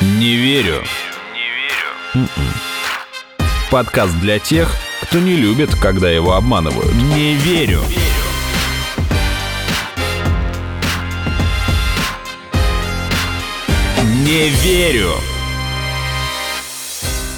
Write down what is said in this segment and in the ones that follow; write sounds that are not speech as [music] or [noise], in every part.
Не верю. Не верю. Подкаст для тех, кто не любит, когда его обманывают. Не верю. Не верю.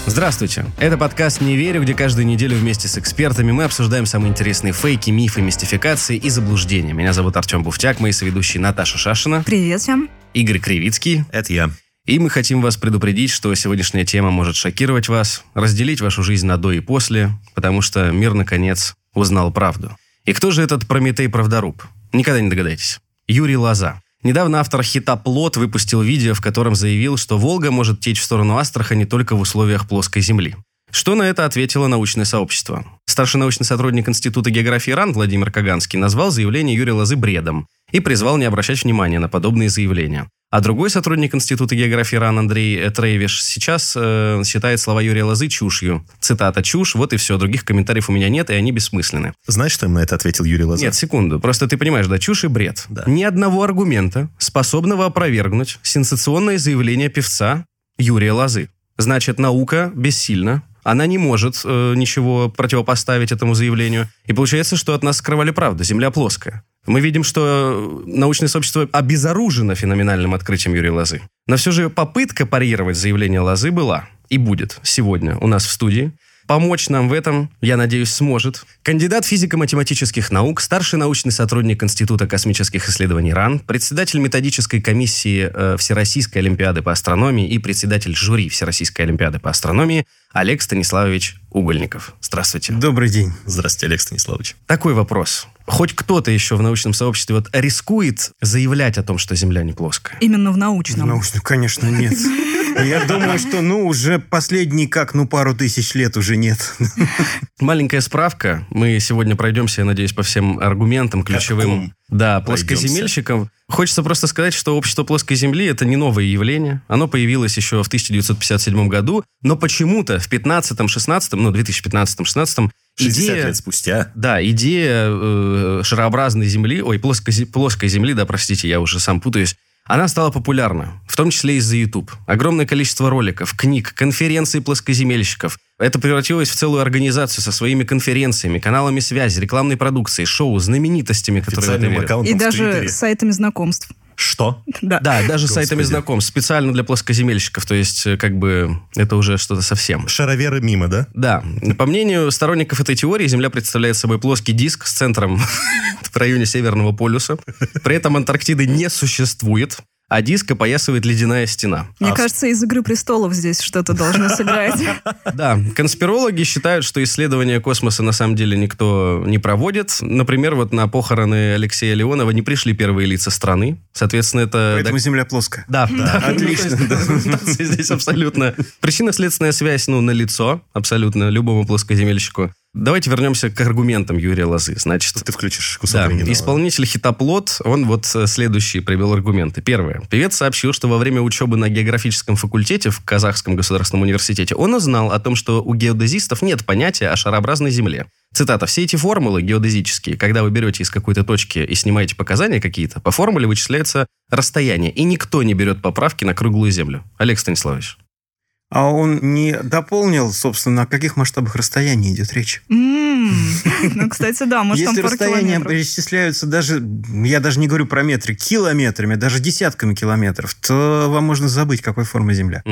Здравствуйте. Это подкаст «Не верю», где каждую неделю вместе с экспертами мы обсуждаем самые интересные фейки, мифы, мистификации и заблуждения. Меня зовут Артем Буфтяк, мои соведущие Наташа Шашина, Привет всем. Игорь Кривицкий. Это я. И мы хотим вас предупредить, что сегодняшняя тема может шокировать вас, разделить вашу жизнь на до и после, потому что мир, наконец, узнал правду. И кто же этот Прометей Правдоруб? Никогда не догадаетесь. Юрий Лоза. Недавно автор хита «Плот» выпустил видео, в котором заявил, что Волга может течь в сторону Астрахани только в условиях плоской земли. Что на это ответило научное сообщество? Старший научный сотрудник Института географии РАН Владимир Каганский назвал заявление Юрия Лозы бредом и призвал не обращать внимания на подобные заявления. А другой сотрудник Института географии РАН Андрей Трейвиш сейчас э, считает слова Юрия Лозы чушью. Цитата «чушь», вот и все, других комментариев у меня нет, и они бессмысленны. Знаешь, что им на это ответил Юрий Лоза? Нет, секунду. Просто ты понимаешь, да, чушь и бред. Да. Ни одного аргумента, способного опровергнуть сенсационное заявление певца Юрия Лозы. Значит, наука бессильна. Она не может э, ничего противопоставить этому заявлению. И получается, что от нас скрывали правду. Земля плоская. Мы видим, что научное сообщество обезоружено феноменальным открытием Юрия Лозы. Но все же попытка парировать заявление Лозы была и будет сегодня у нас в студии. Помочь нам в этом, я надеюсь, сможет кандидат физико-математических наук, старший научный сотрудник Института космических исследований РАН, председатель методической комиссии э, Всероссийской Олимпиады по астрономии и председатель жюри Всероссийской Олимпиады по астрономии Олег Станиславович Угольников. Здравствуйте. Добрый день. Здравствуйте, Олег Станиславович. Такой вопрос. Хоть кто-то еще в научном сообществе вот рискует заявлять о том, что Земля не плоская? Именно в научном. Научно, конечно, нет. Я думаю, что, ну, уже последний, как, ну, пару тысяч лет уже нет. Маленькая справка. Мы сегодня пройдемся, я надеюсь, по всем аргументам ключевым. Да, плоскоземельщикам. Хочется просто сказать, что общество плоской Земли – это не новое явление. Оно появилось еще в 1957 году, но почему-то в 15-16, ну, 2015-16 60 идея... лет спустя. Да, идея э, шарообразной Земли, ой, плоской, плоской Земли, да, простите, я уже сам путаюсь, она стала популярна, в том числе из-за YouTube. Огромное количество роликов, книг, конференций плоскоземельщиков. Это превратилось в целую организацию со своими конференциями, каналами связи, рекламной продукцией, шоу, знаменитостями, которые в это верят. И даже Твиттере. сайтами знакомств. Что? Да. Да, даже с сайтами Господи. знакомств, специально для плоскоземельщиков. То есть, э, как бы, это уже что-то совсем. Шароверы мимо, да? Да. По мнению сторонников этой теории, Земля представляет собой плоский диск с центром [laughs] в районе Северного полюса. При этом Антарктиды не существует, а диск опоясывает ледяная стена. Мне А- кажется, из «Игры престолов» здесь что-то должно [laughs] сыграть. Да, конспирологи считают, что исследования космоса на самом деле никто не проводит. Например, вот на похороны Алексея Леонова не пришли первые лица страны. Соответственно, это... Поэтому Земля плоская. Да, да. Отлично, Ну, [laughs] здесь абсолютно. Причинно-следственная связь, ну, на лицо абсолютно любому плоскоземельщику. Давайте вернемся к аргументам Юрия Лозы. Значит, Ты включишь кусок да, оригинала. исполнитель хитоплот, он вот э, следующие привел аргументы. Первое. Певец сообщил, что во время учебы на географическом факультете в Казахском государственном университете он узнал о том, что у геодезистов нет понятия о шарообразной Земле. Цитата. «Все эти формулы геодезические, когда вы берете из какой-то точки и снимаете показания какие-то, по формуле вычисляется расстояние, и никто не берет поправки на круглую Землю». Олег Станиславович. А он не дополнил, собственно, о каких масштабах расстояния идет речь. Ну, кстати, да, может, там Если расстояния километров. исчисляются даже, я даже не говорю про метры, километрами, даже десятками километров, то вам можно забыть, какой формы Земля.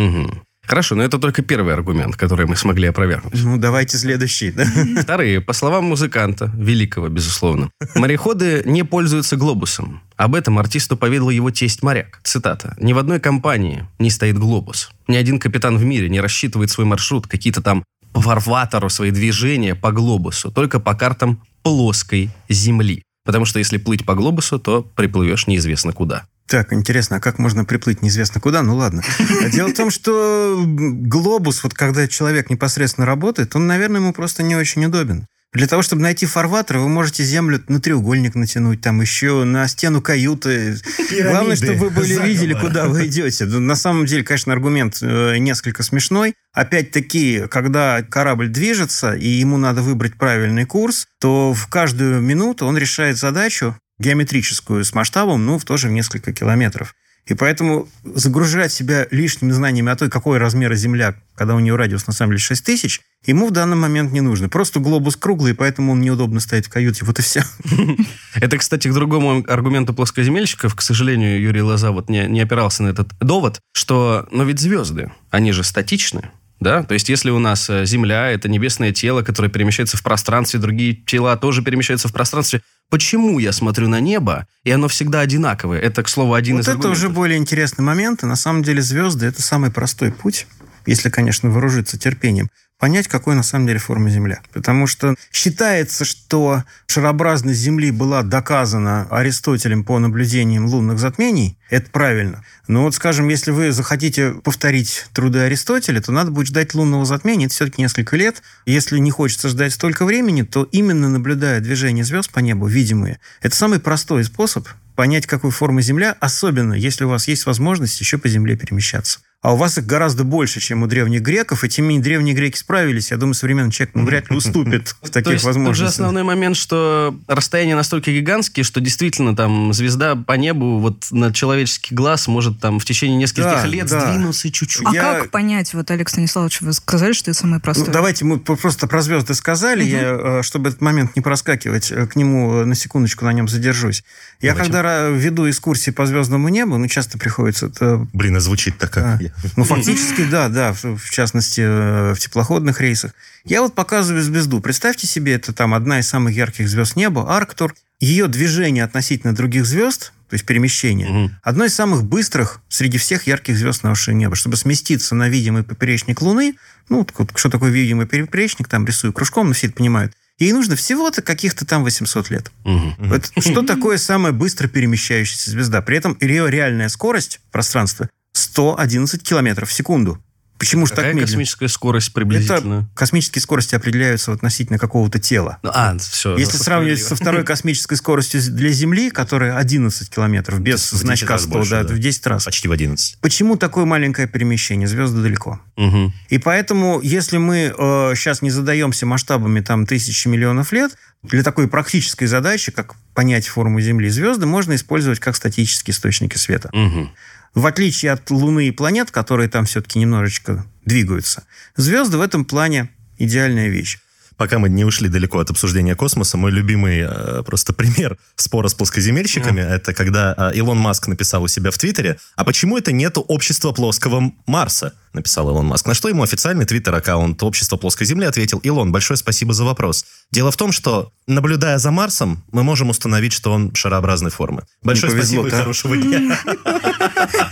Хорошо, но это только первый аргумент, который мы смогли опровергнуть. Ну, давайте следующий. да. [laughs] Вторые, по словам музыканта, великого, безусловно, мореходы не пользуются глобусом. Об этом артисту поведал его тесть-моряк. Цитата. «Ни в одной компании не стоит глобус. Ни один капитан в мире не рассчитывает свой маршрут, какие-то там по фарватеру свои движения по глобусу, только по картам плоской земли. Потому что если плыть по глобусу, то приплывешь неизвестно куда. Так, интересно, а как можно приплыть неизвестно куда? Ну ладно. А Дело в том, что глобус, вот когда человек непосредственно работает, он, наверное, ему просто не очень удобен. Для того, чтобы найти фарватер, вы можете землю на треугольник натянуть, там еще на стену каюты. Главное, чтобы вы были заговора. видели, куда вы идете. Ну, На самом деле, конечно, аргумент э, несколько смешной. Опять-таки, когда корабль движется, и ему надо выбрать правильный курс, то в каждую минуту он решает задачу геометрическую с масштабом, ну, в тоже в несколько километров. И поэтому загружать себя лишними знаниями о том, какой размер Земля, когда у нее радиус на самом деле 6 тысяч, ему в данный момент не нужно. Просто глобус круглый, поэтому он неудобно стоит в каюте. Вот и все. [laughs] Это, кстати, к другому аргументу плоскоземельщиков. К сожалению, Юрий Лоза вот не, не опирался на этот довод, что, но ведь звезды, они же статичны. Да? То есть, если у нас э, Земля – это небесное тело, которое перемещается в пространстве, другие тела тоже перемещаются в пространстве, почему я смотрю на небо, и оно всегда одинаковое? Это, к слову, один вот из это аргументов. уже более интересный момент. И на самом деле звезды – это самый простой путь, если, конечно, вооружиться терпением, понять, какой на самом деле форма Земля. Потому что считается, что шарообразность Земли была доказана Аристотелем по наблюдениям лунных затмений. Это правильно. Но вот, скажем, если вы захотите повторить труды Аристотеля, то надо будет ждать лунного затмения. Это все-таки несколько лет. Если не хочется ждать столько времени, то именно наблюдая движение звезд по небу, видимые, это самый простой способ понять, какой формы Земля, особенно если у вас есть возможность еще по Земле перемещаться. А у вас их гораздо больше, чем у древних греков, и тем не менее древние греки справились. Я думаю, современный человек ну, вряд ли уступит [laughs] в таких есть тут же возможностях. основной момент, что расстояние настолько гигантские, что действительно там звезда по небу вот на человеческий глаз может там в течение нескольких лет сдвинуться чуть-чуть. А как понять, вот, Олег Станиславович, вы сказали, что это самое Ну, простое? давайте мы просто про звезды сказали, я, э, чтобы этот момент не проскакивать, э, к нему э, на секундочку на нем задержусь. Я когда веду экскурсии по звездному небу, ну, часто приходится это Блин, а звучит так, как А. я. Ну, фактически, да, да, в, частности, э, в теплоходных рейсах. Я вот показываю звезду. Представьте себе, это там одна из самых ярких звезд неба, Арктур. Ее движение относительно других звезд, то есть перемещение, Мгм. одно из самых быстрых среди всех ярких звезд нашего неба. Чтобы сместиться на видимый поперечник Луны, ну, что такое видимый поперечник, там рисую кружком, но все это понимают, ей нужно всего-то каких-то там 800 лет. Мгм. Вот что такое самая быстро перемещающаяся звезда? При этом ее реальная скорость пространства 111 километров в секунду. Почему же так медленно? космическая скорость приблизительно? Это космические скорости определяются относительно какого-то тела. Ну, а, все. Если сравнивать со второй космической скоростью для Земли, которая 11 километров, без В 10 значка раз 100, больше, да, да. в 10 раз. Почти в 11. Почему такое маленькое перемещение? Звезды далеко. Мгм. И поэтому, если мы сейчас не задаемся масштабами там тысячи миллионов лет, для такой практической задачи, как понять форму Земли, звезды можно использовать как статические источники света. Мгм. В отличие от Луны и планет, которые там все-таки немножечко двигаются, звезды в этом плане идеальная вещь. Пока мы не ушли далеко от обсуждения космоса, мой любимый э, просто пример спора с плоскоземельщиками, это когда э, Илон Маск написал у себя в Твиттере, а почему это нету общества плоского Марса? Написал Илон Маск. На что ему официальный твиттер-аккаунт общества плоской Земли ответил, Илон, большое спасибо за вопрос. Дело в том, что, наблюдая за Марсом, мы можем установить, что он шарообразной формы. Большое повезло, спасибо и да? хорошего дня.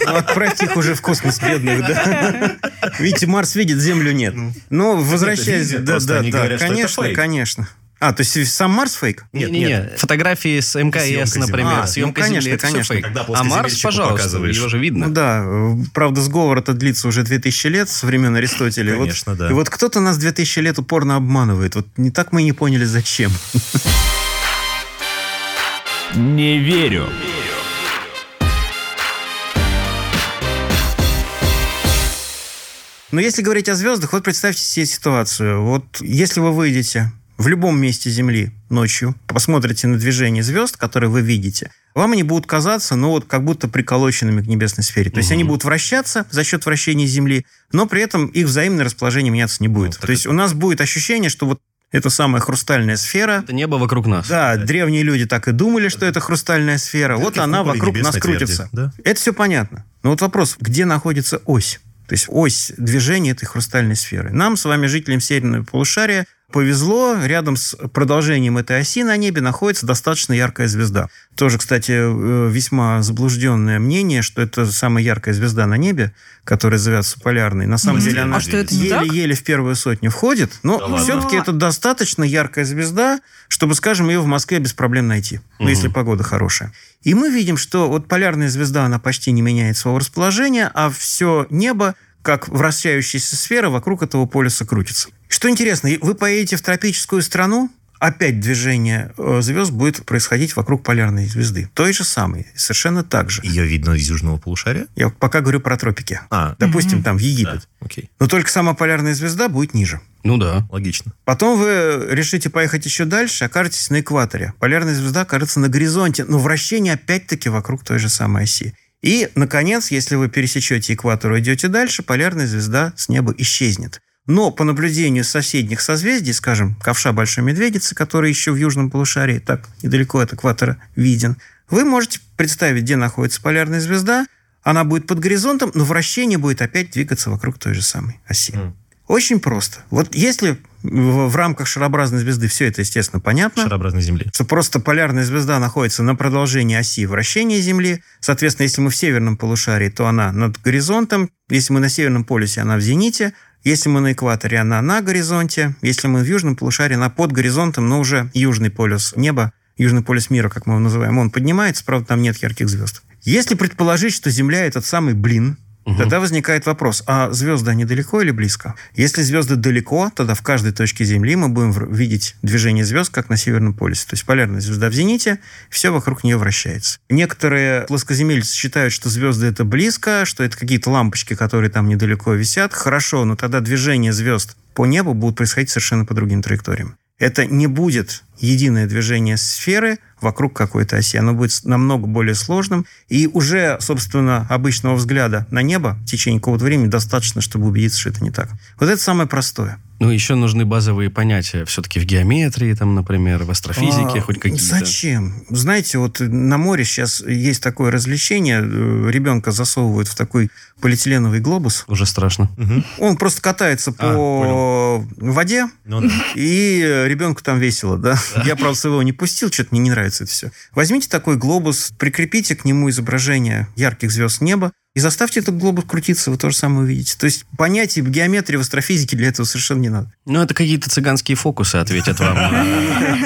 Ну, отправьте их уже в космос, бедных, да. Видите, Марс видит, Землю нет. Но возвращаясь... Да, да, да, конечно, конечно. А, то есть сам Марс фейк? Нет, Не-не-не, нет. Фотографии с МКС, Съемка например, Земли. А, съемка ну, конечно, Земли, это конечно. фейк. Когда А Марс, пожалуйста, показываешь. его же видно. Ну да, правда, сговор это длится уже 2000 лет со времен Аристотеля. И вот- Конечно, да. И вот кто-то нас 2000 лет упорно обманывает. Вот не так мы и не поняли, зачем. Не верю. Но если говорить о звездах, вот представьте себе ситуацию. Вот если вы выйдете в любом месте Земли ночью, посмотрите на движение звезд, которые вы видите, вам они будут казаться, ну вот как будто приколоченными к небесной сфере. То есть они будут вращаться за счет вращения Земли, но при этом их взаимное расположение меняться не будет. Ну, То есть у нас будет ощущение, что вот эта самая хрустальная сфера, Это небо вокруг нас. да, древние люди так и думали, что это хрустальная сфера. Вот Как в она вокруг нас крутится. тверди, да? Это все понятно. Но вот вопрос, где находится ось? То есть ось движения этой хрустальной сферы. Нам с вами, жителям северного полушария, повезло, рядом с продолжением этой оси на небе находится достаточно яркая звезда. Тоже, кстати, э, весьма заблужденное мнение, что это самая яркая звезда на небе, которая зовется полярной. На самом деле она А что, еле-еле в первую сотню входит, но Да все-таки это достаточно яркая звезда, чтобы, скажем, ее в Москве без проблем найти, ну, если погода хорошая. И мы видим, что вот полярная звезда, она почти не меняет своего расположения, а все небо, как вращающаяся сфера, вокруг этого полюса крутится. Что интересно, вы поедете в тропическую страну, опять движение э, звезд будет происходить вокруг полярной звезды. Той же самой, совершенно так же. Ее видно из южного полушария? Я пока говорю про тропики. А, Допустим, там в Египет. окей. Но только сама полярная звезда будет ниже. Ну да. Логично. Потом вы решите поехать еще дальше, окажетесь на экваторе. Полярная звезда окажется на горизонте, но вращение опять-таки вокруг той же самой оси. И, наконец, если вы пересечете экватор и идете дальше, полярная звезда с неба исчезнет. Но по наблюдению соседних созвездий, скажем, ковша Большой Медведицы, который еще в южном полушарии, так недалеко от экватора виден, вы можете представить, где находится полярная звезда. Она будет под горизонтом, но вращение будет опять двигаться вокруг той же самой оси. Mm. Очень просто. Вот если в, в рамках шарообразной звезды все это, естественно, понятно. Шарообразной Земли. Что просто полярная звезда находится на продолжении оси вращения Земли. Соответственно, если мы в северном полушарии, то она над горизонтом. Если мы на северном полюсе, она в зените. Если мы на экваторе, она на горизонте. Если мы в южном полушарии, она под горизонтом, но уже южный полюс неба, южный полюс мира, как мы его называем, он поднимается, правда, там нет ярких звезд. Если предположить, что Земля этот самый блин, Угу. Тогда возникает вопрос, а звезды, они далеко или близко? Если звезды далеко, тогда в каждой точке Земли мы будем видеть движение звезд, как на Северном полюсе. То есть полярная звезда в зените, все вокруг нее вращается. Некоторые плоскоземельцы считают, что звезды это близко, что это какие-то лампочки, которые там недалеко висят. Хорошо, но тогда движение звезд по небу будут происходить совершенно по другим траекториям. Это не будет единое движение сферы вокруг какой-то оси. Оно будет намного более сложным. И уже, собственно, обычного взгляда на небо в течение какого-то времени достаточно, чтобы убедиться, что это не так. Вот это самое простое. Ну, еще нужны базовые понятия все-таки в геометрии, там, например, в астрофизике, а, хоть какие-то. Зачем? Знаете, вот на море сейчас есть такое развлечение. Э, ребенка засовывают в такой полиэтиленовый глобус. Уже страшно. Угу. Он просто катается а, по понял. воде, ну, да. и ребенку там весело, да? да. Я, правда, своего не пустил, что-то мне не нравится это все. Возьмите такой глобус, прикрепите к нему изображение ярких звезд неба, и заставьте этот глобус крутиться, вы тоже самое увидите. То есть понятий геометрии в астрофизике для этого совершенно не надо. Ну, это какие-то цыганские фокусы, ответят вам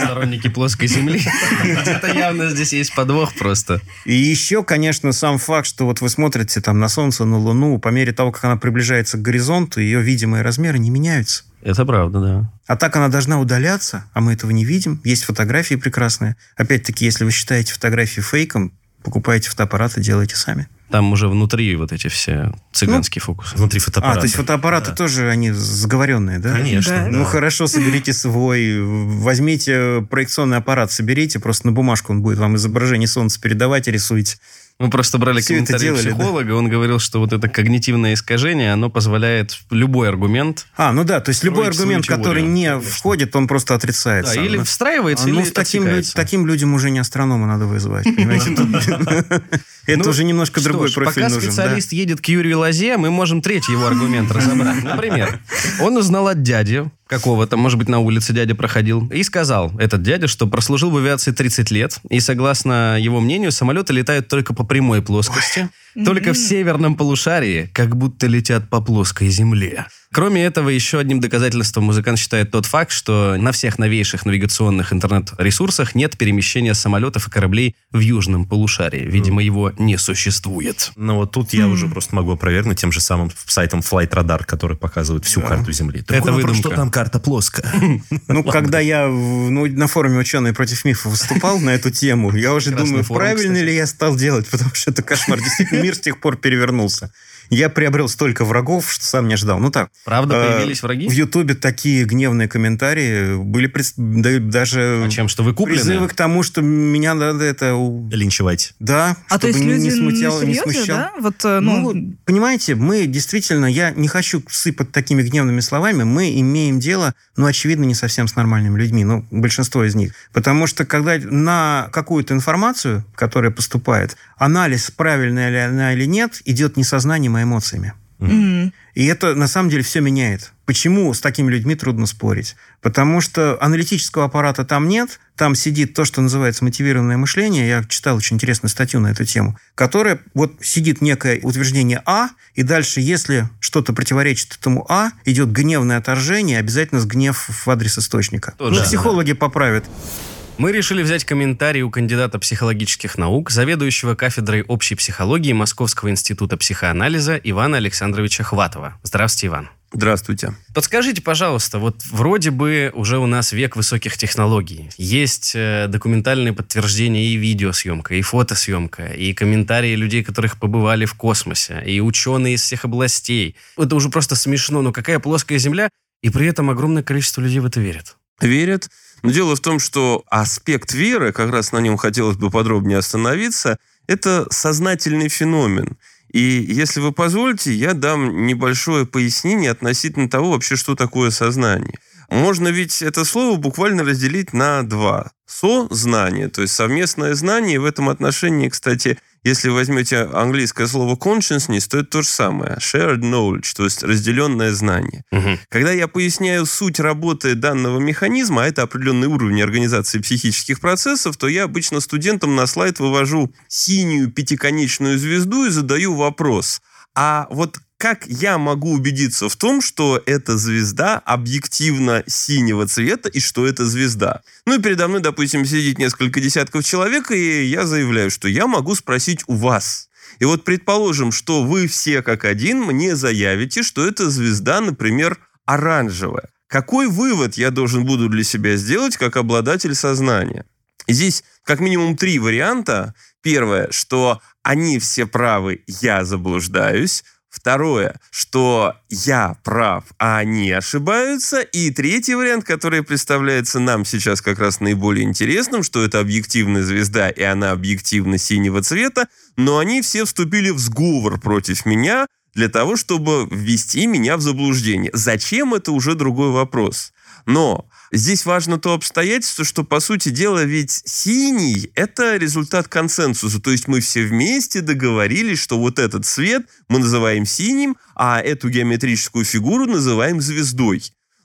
сторонники плоской земли. Где-то явно здесь есть подвох просто. И еще, конечно, сам факт, что вот вы смотрите там на Солнце, на Луну, по мере того, как она приближается к горизонту, ее видимые размеры не меняются. Это правда, да. А так она должна удаляться, а мы этого не видим. Есть фотографии прекрасные. Опять-таки, если вы считаете фотографии фейком, покупаете фотоаппарат и делаете сами. Там уже внутри вот эти все цыганские ну, фокусы. Внутри фотоаппарата. А, то есть фотоаппараты да. тоже, они заговоренные, да? Конечно. Да. Ну, хорошо, соберите свой, возьмите проекционный аппарат, соберите, просто на бумажку он будет вам изображение солнца передавать и рисуйте. Мы просто брали Все комментарий психолога, да? он говорил, что вот это когнитивное искажение, оно позволяет любой аргумент... А, ну да, то есть любой аргумент, который не конечно. входит, он просто отрицается. Да, или да? встраивается, а, ну, или таким, таким людям уже не астронома надо вызывать, понимаете? [laughs] Это ну, уже немножко другой профиль пока нужен. специалист едет к Юрию Лазе, мы можем третий его аргумент разобрать. Например, он узнал от дяди, какого-то, может быть, на улице дядя проходил, и сказал, этот дядя, что прослужил в авиации 30 лет, и, согласно его мнению, самолеты летают только по прямой плоскости, только в северном полушарии, как будто летят по плоской земле. Кроме этого, еще одним доказательством музыкант считает тот факт, что на всех новейших навигационных интернет-ресурсах нет перемещения самолетов и кораблей в южном полушарии. Видимо, его не существует. Ну вот тут я уже просто могу опровергнуть тем же самым сайтом Flight Radar, который показывает всю карту Земли. Это выдумка. что там карта плоская. [laughs] Ну, когда я ну, на форуме «Ученые против мифа» выступал на эту тему, я уже думаю, правильно ли я стал делать, потому что это кошмар. Действительно, мир с тех пор перевернулся. Я приобрел столько врагов, что сам не ожидал. Ну так. Правда, э, появились враги? В Ютубе такие гневные комментарии были да, даже... А чем, что вы куплены? Призывы к тому, что меня надо это... Линчевать. Да. А то есть люди не, смутяло, не, серьезно, смущал. да? Вот, э, ну... ну, понимаете, мы действительно, я не хочу сыпать такими гневными словами, мы имеем дело, ну, очевидно, не совсем с нормальными людьми, ну, большинство из них. Потому что когда на какую-то информацию, которая поступает, анализ, правильная ли она или нет, идет не сознанием, а эмоциями. Mm-hmm. И это на самом деле все меняет. Почему с такими людьми трудно спорить? Потому что аналитического аппарата там нет, там сидит то, что называется мотивированное мышление. Я читал очень интересную статью на эту тему, которая вот сидит некое утверждение А, и дальше, если что-то противоречит этому А, идет гневное отторжение, обязательно с гнев в адрес источника. Тоже, ну, психологи да. поправят. Мы решили взять комментарий у кандидата психологических наук, заведующего кафедрой общей психологии Московского института психоанализа Ивана Александровича Хватова. Здравствуйте, Иван. Здравствуйте. Подскажите, пожалуйста, вот вроде бы уже у нас век высоких технологий. Есть э, документальные подтверждения и видеосъемка, и фотосъемка, и комментарии людей, которых побывали в космосе, и ученые из всех областей. Это уже просто смешно, но какая плоская Земля, и при этом огромное количество людей в это верит. Верят. Но дело в том, что аспект веры, как раз на нем хотелось бы подробнее остановиться, это сознательный феномен. И если вы позволите, я дам небольшое пояснение относительно того вообще, что такое сознание. Можно ведь это слово буквально разделить на два. Со-знание, то есть совместное знание. В этом отношении, кстати, если возьмете английское слово consciousness, то это то же самое. Shared knowledge, то есть разделенное знание. Угу. Когда я поясняю суть работы данного механизма, а это определенный уровень организации психических процессов, то я обычно студентам на слайд вывожу синюю пятиконечную звезду и задаю вопрос. А вот как я могу убедиться в том, что эта звезда объективно синего цвета и что это звезда? Ну и передо мной, допустим, сидит несколько десятков человек, и я заявляю, что я могу спросить у вас. И вот предположим, что вы все как один мне заявите, что эта звезда, например, оранжевая. Какой вывод я должен буду для себя сделать как обладатель сознания? Здесь как минимум три варианта. Первое, что они все правы, я заблуждаюсь. Второе, что я прав, а они ошибаются. И третий вариант, который представляется нам сейчас как раз наиболее интересным, что это объективная звезда, и она объективно синего цвета, но они все вступили в сговор против меня для того, чтобы ввести меня в заблуждение. Зачем, это уже другой вопрос. Но Здесь важно то обстоятельство, что, по сути дела, ведь синий – это результат консенсуса. То есть мы все вместе договорились, что вот этот цвет мы называем синим, а эту геометрическую фигуру называем звездой.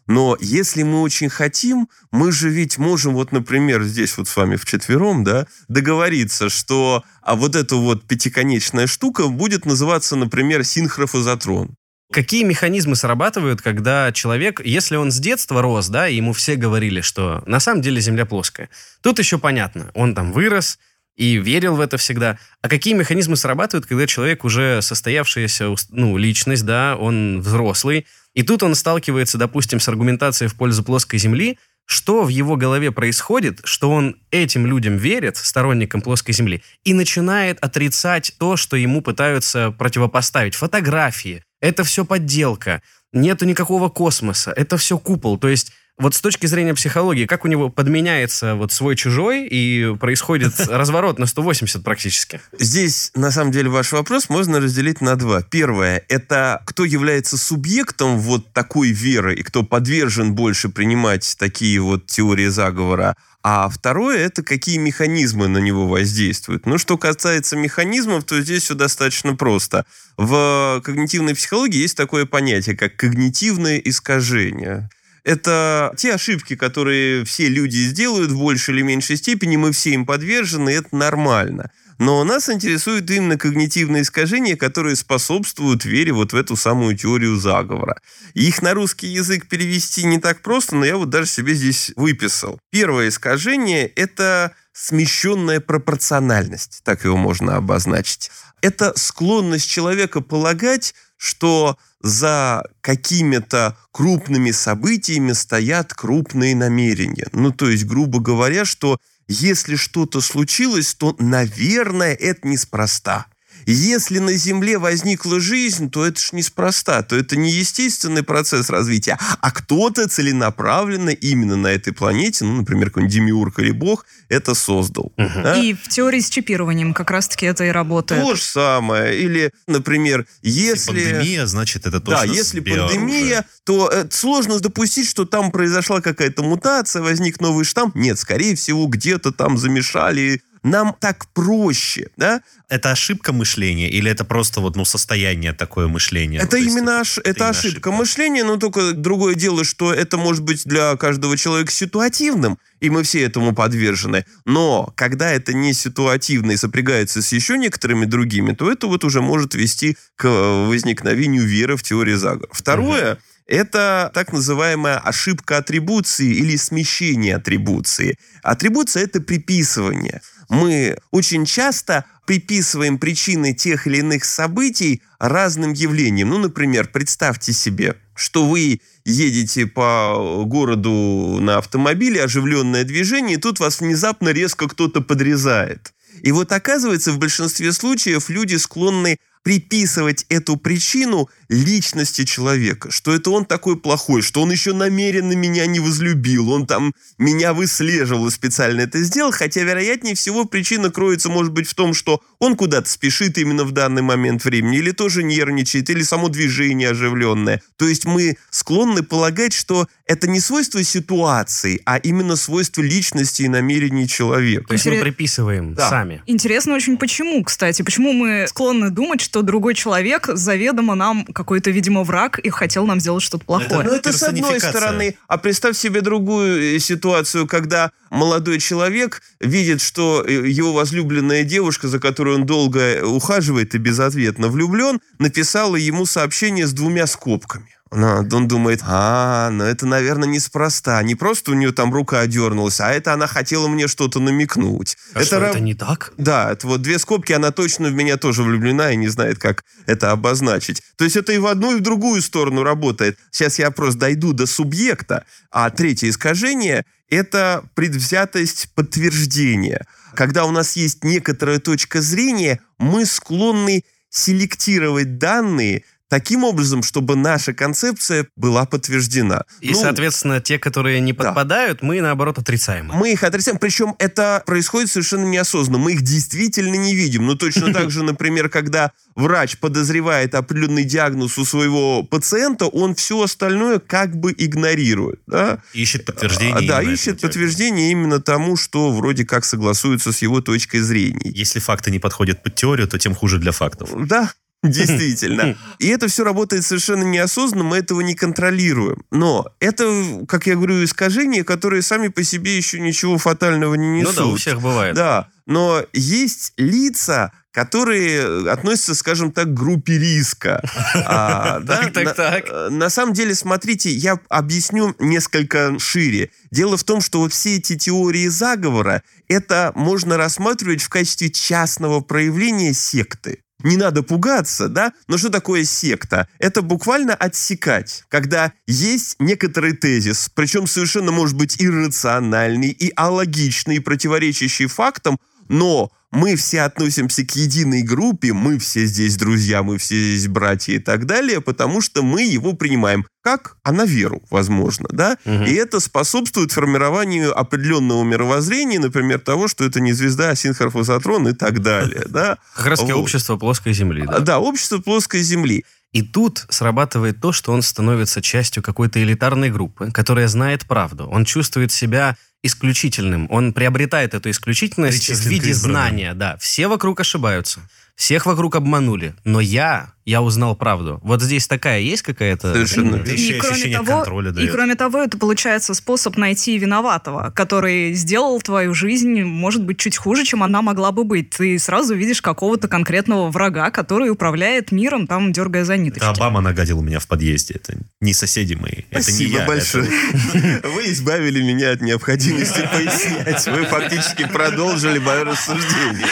Но если мы очень хотим, мы же ведь можем, вот, например, здесь вот с вами вчетвером, да, договориться, что а вот эта вот пятиконечная штука будет называться, например, синхрофазотрон. Какие механизмы срабатывают, когда человек, если он с детства рос, да, и ему все говорили, что на самом деле Земля плоская. Тут еще понятно, он там вырос и верил в это всегда. А какие механизмы срабатывают, когда человек уже состоявшаяся, ну, личность, да, он взрослый, и тут он сталкивается, допустим, с аргументацией в пользу плоской Земли, что в его голове происходит, что он этим людям верит, сторонникам плоской Земли, и начинает отрицать то, что ему пытаются противопоставить. Фотографии, это все подделка, нету никакого космоса, это все купол. То есть вот с точки зрения психологии, как у него подменяется вот свой-чужой, и происходит [laughs] разворот на 180 практически? Здесь, на самом деле, ваш вопрос можно разделить на два. Первое – это кто является субъектом вот такой веры, и кто подвержен больше принимать такие вот теории заговора, а второе – это какие механизмы на него воздействуют. Ну, что касается механизмов, то здесь все достаточно просто. В когнитивной психологии есть такое понятие, как когнитивное искажение. Это те ошибки, которые все люди сделают в большей или меньшей степени, мы все им подвержены, и это нормально. Но нас интересуют именно когнитивные искажения, которые способствуют вере вот в эту самую теорию заговора. их на русский язык перевести не так просто, но я вот даже себе здесь выписал. Первое искажение – это смещенная пропорциональность, так его можно обозначить. Это склонность человека полагать, что за какими-то крупными событиями стоят крупные намерения. Ну, то есть, грубо говоря, что если что-то случилось, то, наверное, это неспроста. Если на Земле возникла жизнь, то это ж неспроста, то это не естественный процесс развития, а кто-то целенаправленно именно на этой планете, ну, например, какой-нибудь Демиург или Бог, это создал. Угу. Да? И в теории с чипированием как раз-таки это и работает. То же самое. Или, например, если... Если пандемия, значит, это точно Да, если пандемия, то э, сложно допустить, что там произошла какая-то мутация, возник новый штамм. Нет, скорее всего, где-то там замешали нам так проще, да? Это ошибка мышления или это просто вот, ну, состояние такое мышления? Это ну, именно, есть, это, это ошибка, ошибка мышления, но только другое дело, что это может быть для каждого человека ситуативным, и мы все этому подвержены. Но когда это не ситуативно и сопрягается с еще некоторыми другими, то это вот уже может вести к возникновению веры в теорию заговора. Второе, угу. Это так называемая ошибка атрибуции или смещение атрибуции. Атрибуция – это приписывание мы очень часто приписываем причины тех или иных событий разным явлениям. Ну, например, представьте себе, что вы едете по городу на автомобиле, оживленное движение, и тут вас внезапно резко кто-то подрезает. И вот оказывается, в большинстве случаев люди склонны приписывать эту причину личности человека, что это он такой плохой, что он еще намеренно меня не возлюбил, он там меня выслеживал и специально это сделал, хотя, вероятнее всего, причина кроется, может быть, в том, что он куда-то спешит именно в данный момент времени, или тоже нервничает, или само движение оживленное. То есть мы склонны полагать, что это не свойство ситуации, а именно свойство личности и намерений человека. То есть мы приписываем Да. сами. Интересно очень, почему, кстати. Почему мы склонны думать, что другой человек заведомо нам какой-то, видимо, враг и хотел нам сделать что-то плохое. Ну, это с одной стороны. А представь себе другую э, ситуацию, когда молодой человек видит, что э, его возлюбленная девушка, за которой он долго э, ухаживает и безответно влюблен, написала ему сообщение с двумя скобками. Он думает, а, ну это, наверное, неспроста. Не просто у нее там рука одернулась, а это она хотела мне что-то намекнуть. А что, ра- это не так? да, это вот две скобки, она точно в меня тоже влюблена и не знает, как это обозначить. То есть это и в одну, и в другую сторону работает. Сейчас я просто дойду до субъекта. А третье искажение – это предвзятость подтверждения. Когда у нас есть некоторая точка зрения, мы склонны селектировать данные таким образом, чтобы наша концепция была подтверждена. И, Ну, соответственно, те, которые не подпадают, мы, наоборот, отрицаем. мы их отрицаем, причем это происходит совершенно неосознанно. Мы их действительно не видим. Ну, точно так же, [laughs] например, когда врач подозревает определенный диагноз у своего пациента, он все остальное как бы игнорирует. Да, Ищет подтверждение. А, да ищет подтверждение именно тому, что вроде как согласуется с его точкой зрения. Если факты не подходят под теорию, то тем хуже для фактов. Да, [laughs] действительно. И это все работает совершенно неосознанно, мы этого не контролируем. Но это, как я говорю, искажения, которые сами по себе еще ничего фатального не Ну несут. да, у всех бывает. Да, но есть лица, которые относятся, скажем так, к группе риска. [laughs] А, да, Так, так, на- так. э, На самом деле, смотрите, я объясню несколько шире. Дело в том, что вот все эти теории заговора, это можно рассматривать в качестве частного проявления секты. Не надо пугаться, да? Но что такое секта? Это буквально отсекать, когда есть некоторый тезис, причем совершенно может быть иррациональный и алогичный, и противоречащий фактам, но мы все относимся к единой группе, мы все здесь друзья, мы все здесь братья и так далее, потому что мы его принимаем как, а на веру, возможно, да? Мгм. И это способствует формированию определенного мировоззрения, например, того, что это не звезда, а синхрофазотрон и так далее, да? [laughs] Как раз Вот. общество плоской земли. Да? Да, общество плоской земли. И тут срабатывает то, что он становится частью какой-то элитарной группы, которая знает правду. Он чувствует себя исключительным. Он приобретает эту исключительность в виде знания. Да, все вокруг ошибаются. Всех вокруг обманули. Но я, я узнал правду. Вот здесь такая есть какая-то... Совершенно верно. Еще ощущение контроля и кроме того, это получается способ найти виноватого, который сделал твою жизнь, может быть, чуть хуже, чем она могла бы быть. Ты сразу видишь какого-то конкретного врага, который управляет миром, там, дергая за ниточки. Это Обама нагадил у меня в подъезде. Это не соседи мои. это не Спасибо я. большое. это- [laughs] Вы избавили меня от необходимости пояснять. Вы фактически продолжили мое рассуждение.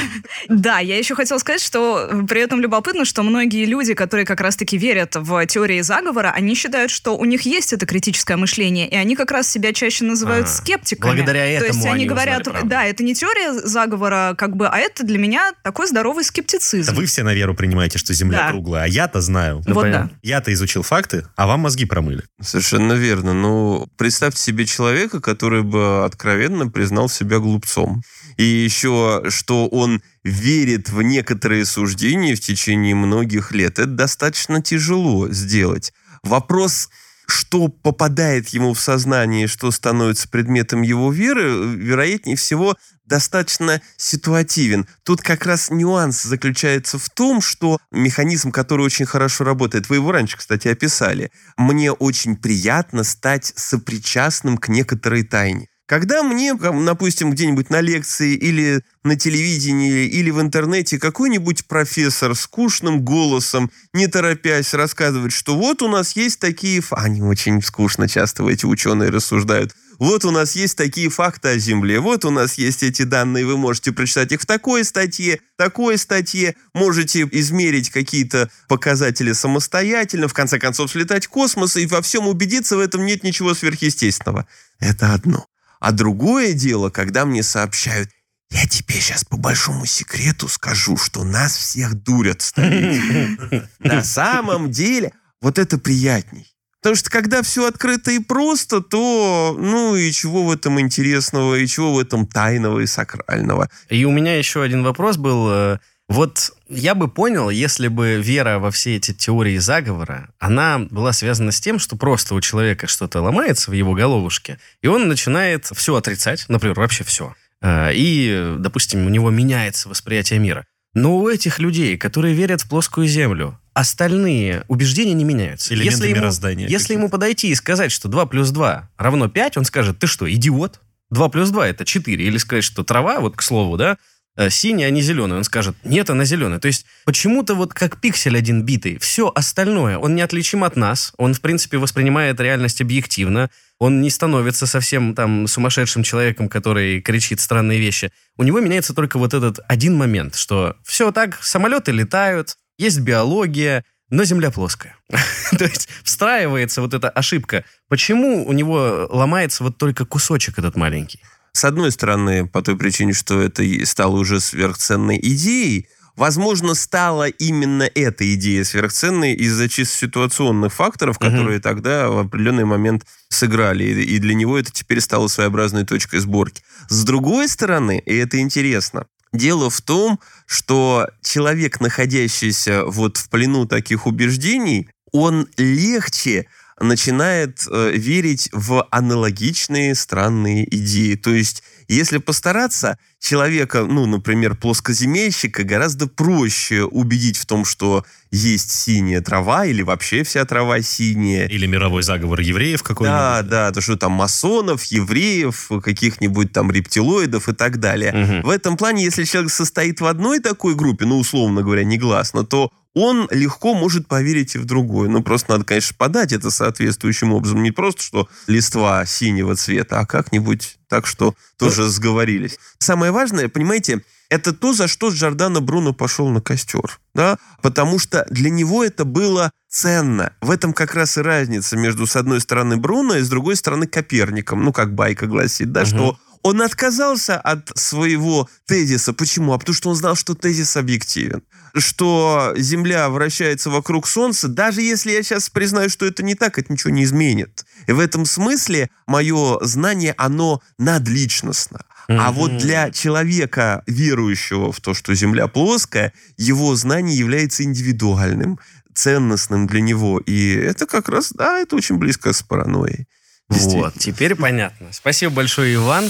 Да, я еще хотела сказать, что э, при этом любопытно, что многие люди, которые как раз-таки верят в теории заговора, они считают, что у них есть это критическое мышление, и они как раз себя чаще называют А, скептиками. благодаря То есть этому они они говорят, узнали правду. да, это не теория заговора, как бы, а это для меня такой здоровый скептицизм. Это вы все на веру принимаете, что Земля Да. круглая, а я-то знаю. Ну, вот понятно. да. Я-то изучил факты, а вам мозги промыли. Совершенно верно. Ну, представьте себе человека, который бы откровенно признал себя глупцом. И еще, что он верит в некоторые суждения в течение многих лет. Это достаточно тяжело сделать. Вопрос, что попадает ему в сознание, что становится предметом его веры, вероятнее всего, достаточно ситуативен. Тут как раз нюанс заключается в том, что механизм, который очень хорошо работает, вы его раньше, кстати, описали, мне очень приятно стать сопричастным к некоторой тайне. Когда мне, допустим, где-нибудь на лекции или на телевидении или в интернете какой-нибудь профессор скучным голосом, не торопясь, рассказывает, что вот у нас есть такие... Они очень скучно часто эти ученые рассуждают. Вот у нас есть такие факты о Земле, вот у нас есть эти данные, вы можете прочитать их в такой статье, такой статье, можете измерить какие-то показатели самостоятельно, в конце концов слетать в космос и во всем убедиться, в этом нет ничего сверхъестественного. Это одно. А другое дело, когда мне сообщают, Я тебе сейчас по большому секрету скажу, что нас всех дурят столетия. [laughs] На самом деле, вот это приятней. Потому что когда все открыто и просто, то, ну, и чего в этом интересного, и чего в этом тайного и сакрального. И у меня еще один вопрос был. Вот я бы понял, если бы вера во все эти теории заговора, она была связана с тем, что просто у человека что-то ломается в его головушке, и он начинает все отрицать, например, вообще все. Э, И, допустим, у него меняется восприятие мира. Но у этих людей, которые верят в плоскую землю, остальные убеждения не меняются. Элементы если ему, мироздания Если какие-то. ему подойти и сказать, что 2 плюс 2 равно 5, он скажет, ты что, идиот? 2 плюс 2 это 4. Или сказать, что трава, вот к слову, да, э, синяя, а не зеленая. Он скажет, нет, она зеленая. То есть почему-то вот как пиксель один битый, все остальное, он неотличим от нас, он, в принципе, воспринимает реальность объективно, он не становится совсем там сумасшедшим человеком, который кричит странные вещи. У него меняется только вот этот один момент, что все так, самолеты летают, есть биология, но Земля плоская. [laughs] То есть встраивается вот эта ошибка. Почему у него ломается вот только кусочек этот маленький? С одной стороны, по той причине, что это стало уже сверхценной идеей, возможно, стала именно эта идея сверхценной из-за чисто ситуационных факторов, которые тогда в определенный момент сыграли. И для него это теперь стало своеобразной точкой сборки. С другой стороны, и это интересно, дело в том, что человек, находящийся вот в плену таких убеждений, он легче начинает э, верить в аналогичные странные идеи. То есть, если постараться, человека, ну, например, плоскоземельщика, гораздо проще убедить в том, что есть синяя трава или вообще вся трава синяя. Или мировой заговор евреев какой-нибудь. Да, да, то что там масонов, евреев, каких-нибудь там рептилоидов и так далее. Мгм. В этом плане, если человек состоит в одной такой группе, ну, условно говоря, негласно, то он легко может поверить и в другую. Ну, просто надо, конечно, подать это соответствующим образом. Не просто, что листва синего цвета, а как-нибудь так, что тоже сговорились. Самое важное, понимаете, это то, за что Джордано Бруно пошел на костер. Да? Потому что для него это было ценно. В этом как раз и разница между, с одной стороны, Бруно и с другой стороны, Коперником. Ну, как байка гласит, да, Мгм. что он отказался от своего тезиса. Почему? А потому что он знал, что тезис объективен. Что Земля вращается вокруг Солнца. Даже если я сейчас признаю, что это не так, это ничего не изменит. И в этом смысле мое знание, оно надличностно. А Мгм. вот для человека, верующего в то, что Земля плоская, его знание является индивидуальным, ценностным для него. И это как раз, да, это очень близко с паранойей. Вот, теперь понятно. Спасибо большое, Иван.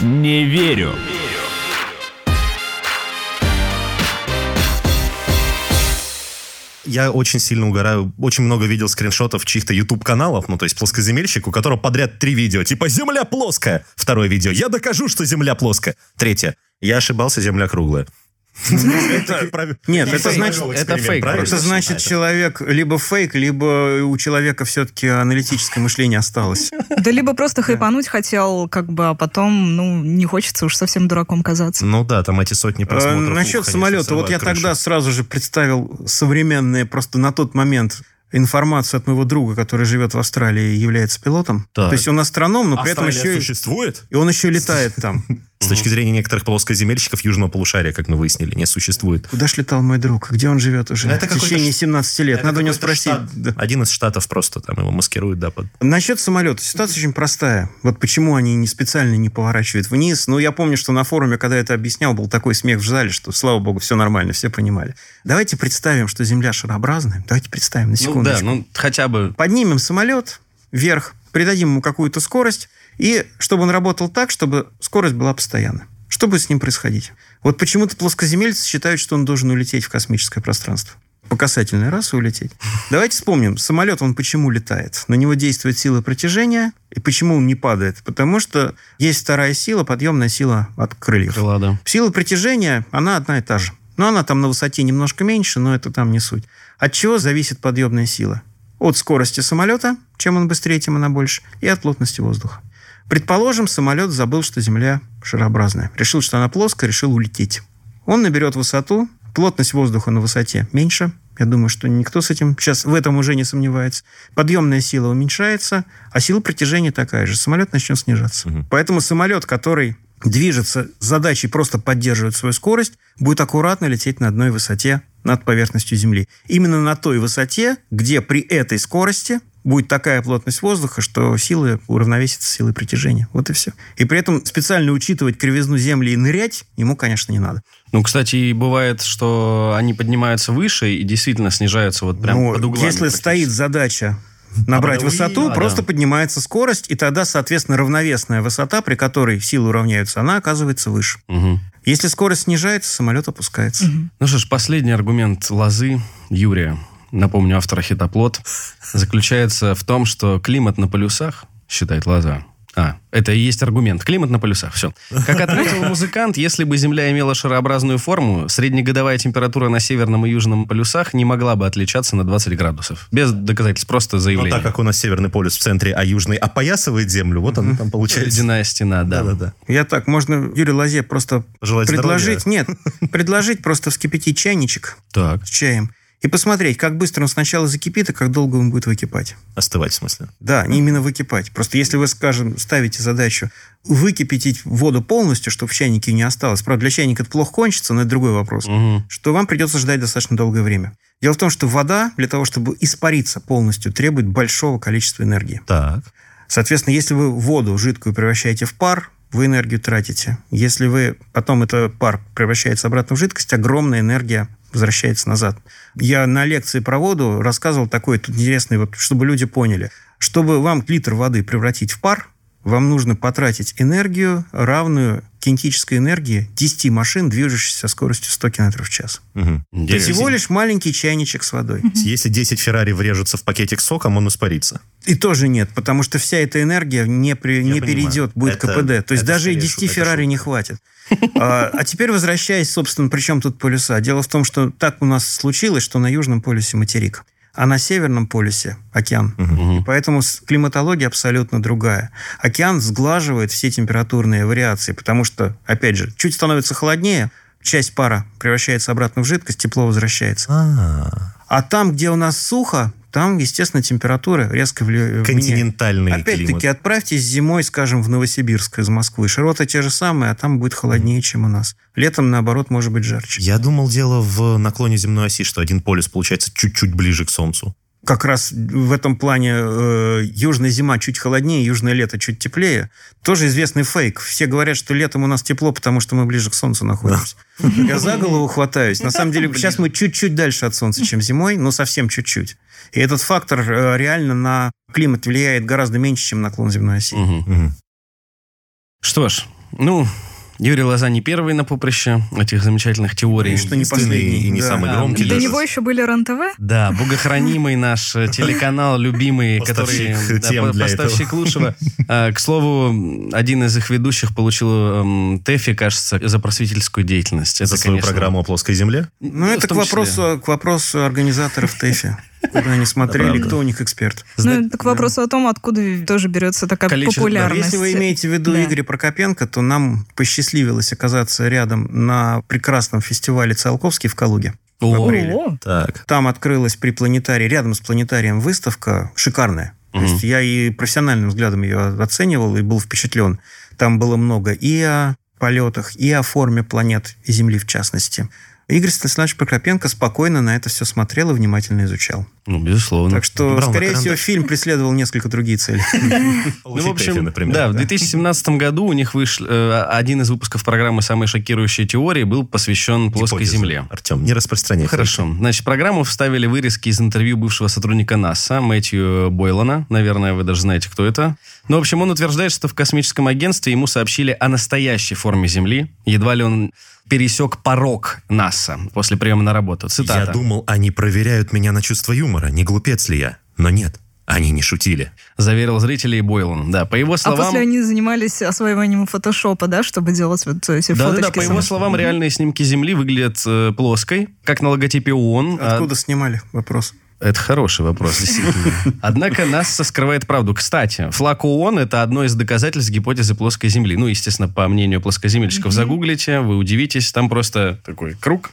Не верю. Я очень сильно угораю. Очень много видел скриншотов чьих-то YouTube-каналов, ну, то есть плоскоземельщик, у которого подряд три видео. Типа «Земля плоская». Второе видео «Я докажу, что Земля плоская». Третье «Я ошибался, Земля круглая». [laughs] Нет, это значит, это фейк это значит, человек либо фейк, либо у человека все-таки аналитическое мышление осталось. [laughs] Да либо просто хайпануть хотел, как бы, а потом, ну, не хочется уж совсем дураком казаться. Ну да, там эти сотни Э, просмотров. Насчет самолета, вот я тогда сразу же представил современные, просто на тот момент информацию от моего друга, который живет в Австралии и является пилотом. Так. То есть он астроном, но при этом Австралия еще и, существует? и он еще летает там. С точки зрения некоторых плоскоземельщиков южного полушария, как мы выяснили, не существует. Куда ж летал мой друг? Где он живет уже? Это в течение какой-то 17 лет. Это Надо у него спросить. штат. Да. Один из штатов просто там его маскируют, да, под... Насчет самолета. Ситуация очень простая. Вот почему они не специально не поворачивают вниз. Ну, я помню, что на форуме, когда я это объяснял, был такой смех в зале, что, слава богу, все нормально, все понимали. Давайте представим, что Земля шарообразная. Давайте представим на Ну секундочку. да, ну хотя бы... Поднимем самолет вверх, придадим ему какую-то скорость, и чтобы он работал так, чтобы скорость была постоянна. Что будет с ним происходить? Вот почему-то плоскоземельцы считают, что он должен улететь в космическое пространство. По касательной раз улететь. [laughs] Давайте вспомним, самолет, он почему летает? На него действует сила притяжения, и почему он не падает? Потому что есть вторая сила, подъемная сила от крыльев. Крыла, да. Сила притяжения, она одна и та же. Но она там на высоте немножко меньше, но это там не суть. От чего зависит подъемная сила? От скорости самолета, чем он быстрее, тем она больше, и от плотности воздуха. Предположим, самолет забыл, что Земля шарообразная. Решил, что она плоская, решил улететь. Он наберет высоту, плотность воздуха на высоте меньше, Я думаю, что никто с этим сейчас в этом уже не сомневается. Подъемная сила уменьшается, а сила притяжения такая же. Самолет начнет снижаться. Мгм. Поэтому самолет, который движется с задачей просто поддерживать свою скорость, будет аккуратно лететь на одной высоте над поверхностью Земли. Именно на той высоте, где при этой скорости будет такая плотность воздуха, что силы уравновесятся с силой притяжения. Вот и все. И при этом специально учитывать кривизну Земли и нырять ему, конечно, не надо. Ну, кстати, бывает, что они поднимаются выше и действительно снижаются вот прям Ну, под углами. если стоит задача набрать А, высоту, просто да. поднимается скорость, и тогда, соответственно, равновесная высота, при которой силы уравняются, она оказывается выше. Если скорость снижается, самолет опускается. Ну что ж, последний аргумент лозы Юрия, напомню, автора хита «Плот», заключается в том, что климат на полюсах, считает лоза, а, это и есть аргумент. Климат на полюсах. Все. Как отметил [laughs] музыкант, если бы Земля имела шарообразную форму, среднегодовая температура на северном и южном полюсах не могла бы отличаться на 20 градусов. Без доказательств, просто Но заявление. так как у нас Северный полюс в центре, а Южный опоясывает Землю, вот он там получается. Ледяная стена, да. Да-да-да. Я так, можно Юрию Лозе просто Желать предложить, нет, предложить просто вскипятить чайничек Так. с чаем и посмотреть, как быстро он сначала закипит и как долго он будет выкипать. Остывать, в смысле. Да, не именно выкипать. Просто если вы, скажем, ставите задачу выкипятить воду полностью, чтобы в чайнике не осталось. Правда, для чайника это плохо кончится, но это другой вопрос. Мгм. Что вам придется ждать достаточно долгое время. Дело в том, что вода для того, чтобы испариться полностью, требует большого количества энергии. Так. Соответственно, если вы воду жидкую превращаете в пар, вы энергию тратите. Если вы потом этот пар превращается обратно в жидкость, огромная энергия возвращается назад. Я на лекции про воду рассказывал такой интересный, вот, чтобы люди поняли. Чтобы вам литр воды превратить в пар, вам нужно потратить энергию, равную кинетической энергии 10 машин, движущихся со скоростью 100 км в час. Мгм. Интересно. Всего лишь маленький чайничек с водой. Если 10 Феррари врежутся в пакетик с соком, он испарится. И тоже нет, потому что вся эта энергия не, при- не понимаю. перейдет, будет Это- КПД. То есть это даже и скорее 10 шутка, Феррари это не хватит. А, а теперь возвращаясь, собственно, при чем тут полюса? Дело в том, что так у нас случилось, что на Южном полюсе материк, а на Северном полюсе океан. И поэтому климатология абсолютно другая. Океан сглаживает все температурные вариации, потому что, опять же, чуть становится холоднее, часть пара превращается обратно в жидкость, тепло возвращается. А, А там, где у нас сухо, там, естественно, температура резко вли- меняется. континентальный Опять-таки, климат. отправьтесь зимой, скажем, в Новосибирск из Москвы. Широты те же самые, а там будет холоднее, чем у нас. Летом, наоборот, может быть жарче. Я думал, дело в наклоне земной оси, что один полюс получается чуть-чуть ближе к Солнцу. Как раз в этом плане э, южная зима чуть холоднее, южное лето чуть теплее. Тоже известный фейк. Все говорят, что летом у нас тепло, потому что мы ближе к Солнцу находимся. Я за голову хватаюсь. На самом деле, сейчас мы чуть-чуть дальше от Солнца, чем зимой, но совсем чуть-чуть. И этот фактор э, реально на климат влияет гораздо меньше, чем наклон земной оси. Мгм. Мгм. Что ж, ну, Юрий Лоза не первый на поприще этих замечательных теорий. И что не последний. и не да. самый громкий. До даже. него еще были РЕН-ТВ? Да, богохранимый наш э, [laughs] телеканал, любимый, Поставщик который... [laughs] тем для поставщик лучшего. [laughs] А, К слову, один из их ведущих получил эм, ТЭФИ, кажется, за просветительскую деятельность. За Это, свою конечно, программу о плоской земле? Ну, это к числе. вопросу, к вопросу организаторов ТЭФИ. Куда они смотрели, кто у них эксперт. Ну, это к вопросу о том, откуда тоже берется такая популярность. Если вы имеете в виду. Игоря Прокопенко, то нам посчастливилось оказаться рядом на прекрасном фестивале Циолковский в Калуге. О, в апреле. Так. Там открылась при планетарии, рядом с планетарием выставка шикарная. То есть я и профессиональным взглядом ее оценивал и был впечатлен. Там было много и о полетах, и о форме планет и Земли в частности. Игорь Станиславович Прокопенко спокойно на это все смотрел и внимательно изучал. Ну, безусловно. Так что, Брал скорее всего, фильм преследовал несколько другие цели. [laughs] Ну, в общем, да, в 2017 году у них вышел э, один из выпусков программы «Самые шокирующие теории» был посвящен плоской. Земле. Артем, не распространяй. Хорошо. Значит, программу вставили вырезки из интервью бывшего сотрудника НАСА Мэтью Бойлана. Наверное, вы даже знаете, кто это. Ну, в общем, он утверждает, что в космическом агентстве ему сообщили о настоящей форме Земли. Едва ли он пересек порог НАСА после приема на работу. Цитата. Я думал, они проверяют меня на чувство юмора, не глупец ли я. Но нет, они не шутили. Заверил зрителей Бойлан. Да, по его А словам... после они занимались освоением фотошопа, да, чтобы делать вот эти Да, да, фоточки. да, по его словам, реальные снимки Земли выглядят э, плоской, как на логотипе ООН. а- Откуда снимали? Вопрос. Это хороший вопрос, действительно. [laughs] Однако нас скрывает правду. Кстати, флаг ООН – это одно из доказательств гипотезы плоской Земли. Ну, естественно, по мнению плоскоземельщиков, загуглите, вы удивитесь, там просто такой круг,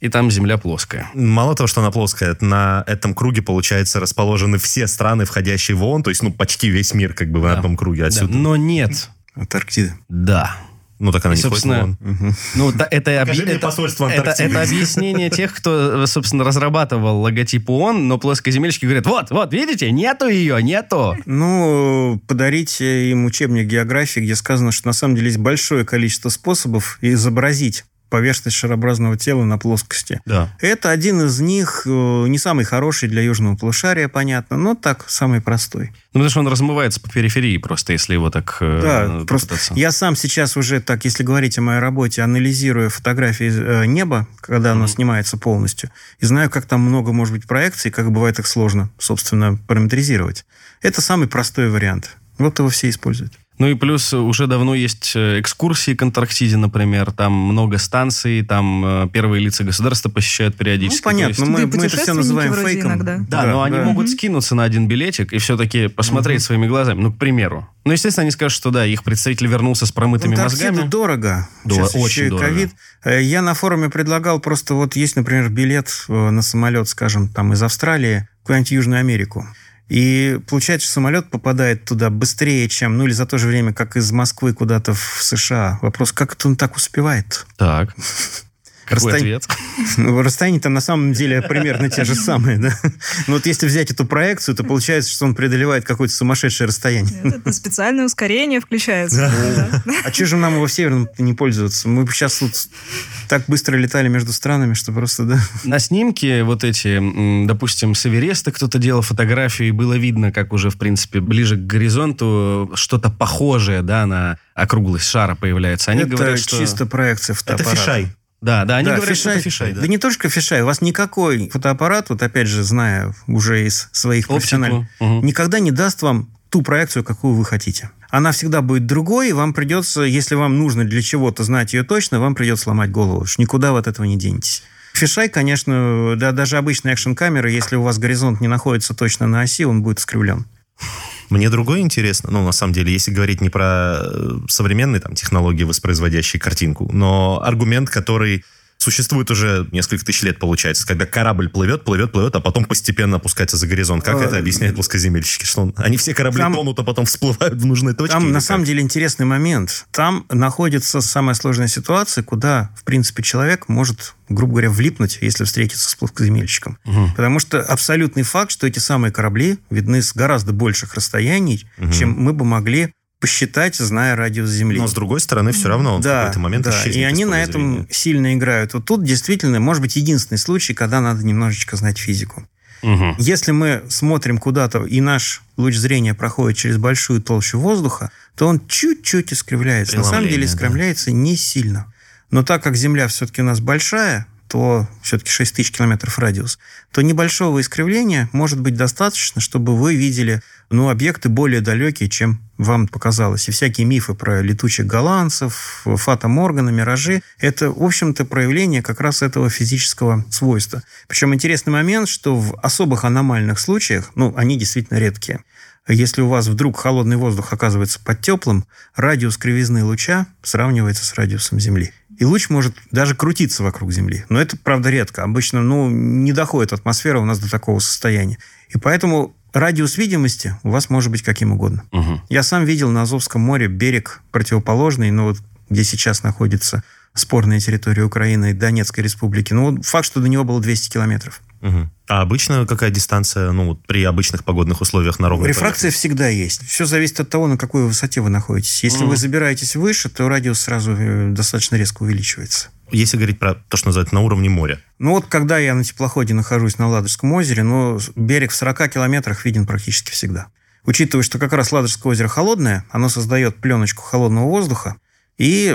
и там Земля плоская. Мало того, что она плоская, на этом круге, получается, расположены все страны, входящие в ООН, то есть, ну, почти весь мир как бы в Да. одном круге Да, отсюда. Но нет. Антарктида. Да. Ну, так она И, не собственно, ООН. Ну, да, это, мне это- посольство это, это объяснение тех, кто, собственно, разрабатывал логотип ООН, но плоскоземельщики говорят, вот, вот, видите, нету ее, нету. Ну, подарите им учебник географии, где сказано, что на самом деле есть большое количество способов изобразить поверхность шарообразного тела на плоскости. Да. Это один из них, э, не самый хороший для южного полушария, понятно, но так, самый простой. Ну, потому что он размывается по периферии просто, если его так э, Да, просто попытаться. я сам сейчас уже так, если говорить о моей работе, анализирую фотографии э, неба, когда оно снимается полностью, и знаю, как там много может быть проекций, как бывает их сложно, собственно, параметризировать. Это самый простой вариант. Вот его все используют. Ну и плюс уже давно есть э, экскурсии к Антарктиде, например. Там много станций, там э, первые лица государства посещают периодически. Ну, понятно, есть- мы, Да мы это все называем фейком. иногда. Да, но они могут скинуться на один билетик и все-таки посмотреть своими глазами. Ну, к примеру. Ну, естественно, они скажут, что да, их представитель вернулся с промытыми Антарктиду мозгами. дорого. Да, Сейчас очень еще дорого. ковид. Э, Я на форуме предлагал просто вот есть, например, билет на самолет, скажем, там из Австралии куда-нибудь в Южную Америку. И получается, что самолет попадает туда быстрее, чем, ну или за то же время, как из Москвы куда-то в США. Вопрос, как это он так успевает? Так. Какой Расстояние- ответ? [laughs] Ну, расстояния там на самом деле примерно те же самые, да? Но вот если взять эту проекцию, то получается, что он преодолевает какое-то сумасшедшее расстояние. Это специальное ускорение включается. Да. А что же нам его в Северном не пользоваться? Мы бы сейчас вот так быстро летали между странами, что просто, да. На снимке вот эти, допустим, с Эвереста кто-то делал фотографию, и было видно, как уже, в принципе, ближе к горизонту что-то похожее, да, на округлость шара появляется. Они это говорят, что... чисто проекция Это фотоаппарата. фишай. Да, да, они Да, говорят, что это фишай. фишай. Да. не только фишай, у вас никакой фотоаппарат, вот опять же, зная уже из своих профессиональных. Мгм. никогда не даст вам ту проекцию, какую вы хотите. Она всегда будет другой, и вам придется, если вам нужно для чего-то знать ее точно, вам придется ломать голову, что никуда вы от этого не денетесь. Фишай, конечно, да, даже обычная экшн-камера, если у вас горизонт не находится точно на оси, он будет искривлен. Мне другое интересно, ну, на самом деле, если говорить не про э, современные там, технологии, воспроизводящие картинку, но аргумент, который существует уже несколько тысяч лет, получается, когда корабль плывет, плывет, плывет, а потом постепенно опускается за горизонт. Как А, это объясняют плоскоземельщики? Что он- они все корабли Там- тонут, а потом всплывают в нужной точке? Там на как? самом деле интересный момент. Там находится самая сложная ситуация, куда, в принципе, человек может, грубо говоря, влипнуть, если встретиться с плоскоземельщиком. Потому что абсолютный факт, что эти самые корабли видны с гораздо больших расстояний, чем мы бы могли посчитать, зная радиус Земли. Но, с другой стороны, все равно он в да, какой-то момент да. исчезнет И они на этом сильно играют. Вот тут действительно, может быть, единственный случай, когда надо немножечко знать физику. Мгм. Если мы смотрим куда-то, и наш луч зрения проходит через большую толщу воздуха, то он чуть-чуть искривляется. На самом деле Преломление, да. искривляется не сильно. Но так как Земля все-таки у нас большая, то все-таки 6 тысяч километров радиус, то небольшого искривления может быть достаточно, чтобы вы видели ну, объекты более далекие, чем вам показалось. И всякие мифы про летучих голландцев, Фата Моргана, миражи, это, в общем-то, проявление как раз этого физического свойства. Причем интересный момент, что в особых аномальных случаях, ну, они действительно редкие, если у вас вдруг холодный воздух оказывается под теплым, радиус кривизны луча сравнивается с радиусом Земли. И луч может даже крутиться вокруг Земли. Но это, правда, редко. Обычно ну, не доходит атмосфера у нас до такого состояния. И поэтому радиус видимости у вас может быть каким угодно. Мгм. Я сам видел на Азовском море берег противоположный, ну вот где сейчас находится спорная территория Украины и Донецкой республики. Ну, вот факт, что до него было 200 километров. А обычно какая дистанция, ну, при обычных погодных условиях на ровной Рефракция всегда есть. Все зависит от того, на какой высоте вы находитесь. Если вы забираетесь выше, то радиус сразу э, достаточно резко увеличивается. Если говорить про то, что называется на уровне моря. Ну вот, когда я на теплоходе нахожусь на Ладожском озере, ну, берег в 40 километрах виден практически всегда. Учитывая, что как раз Ладожское озеро холодное, оно создает пленочку холодного воздуха, и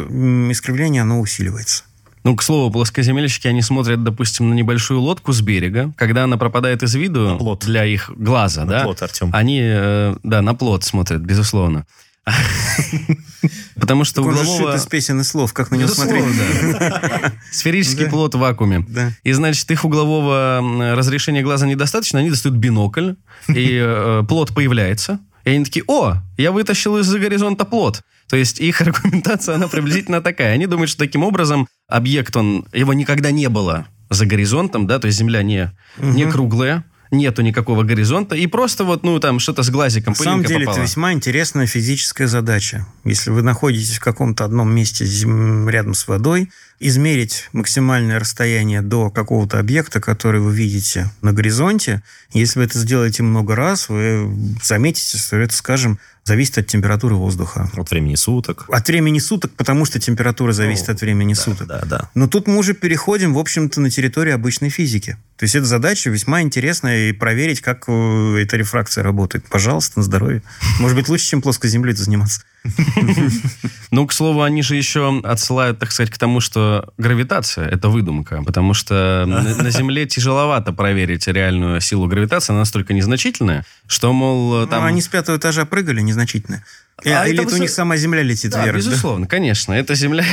искривление оно усиливается. Ну, к слову, плоскоземельщики, они смотрят, допустим, на небольшую лодку с берега. Когда она пропадает из виду На плот. для их глаза, На да, плот, Артем. они, э, да, на плот смотрят, безусловно. [laughs] Потому что углового... из песен и слов, как на него смотреть. [laughs] Сферический плод в вакууме. И, значит, их углового разрешения глаза недостаточно, они достают бинокль, и э, плод появляется. И они такие, о, я вытащил из-за горизонта плод. То есть их [laughs] аргументация, она приблизительно такая. Они думают, что таким образом объект, он, его никогда не было за горизонтом, да, то есть Земля не, не круглая, нету никакого горизонта, и просто вот, ну, там, что-то с глазиком, На самом деле попала. это весьма интересная физическая задача. Если вы находитесь в каком-то одном месте рядом с водой, измерить максимальное расстояние до какого-то объекта, который вы видите на горизонте. Если вы это сделаете много раз, вы заметите, что это, скажем, зависит от температуры воздуха. От времени суток. От времени суток, потому что температура зависит от времени суток. Да, да. Но тут мы уже переходим, в общем-то, на территорию обычной физики. То есть эта задача весьма интересная, и проверить, как э, эта рефракция работает. Пожалуйста, на здоровье. Может быть, лучше, чем плоской землей заниматься. Ну, к слову, они же еще отсылают, так сказать, к тому, что гравитация – это выдумка, потому что на, Земле тяжеловато проверить реальную силу гравитации, она настолько незначительная, что, мол, там... Ну, они с пятого этажа прыгали, незначительно. Э, А Или это это у них сама Земля летит Да, вверх? да? безусловно, конечно, это Земля.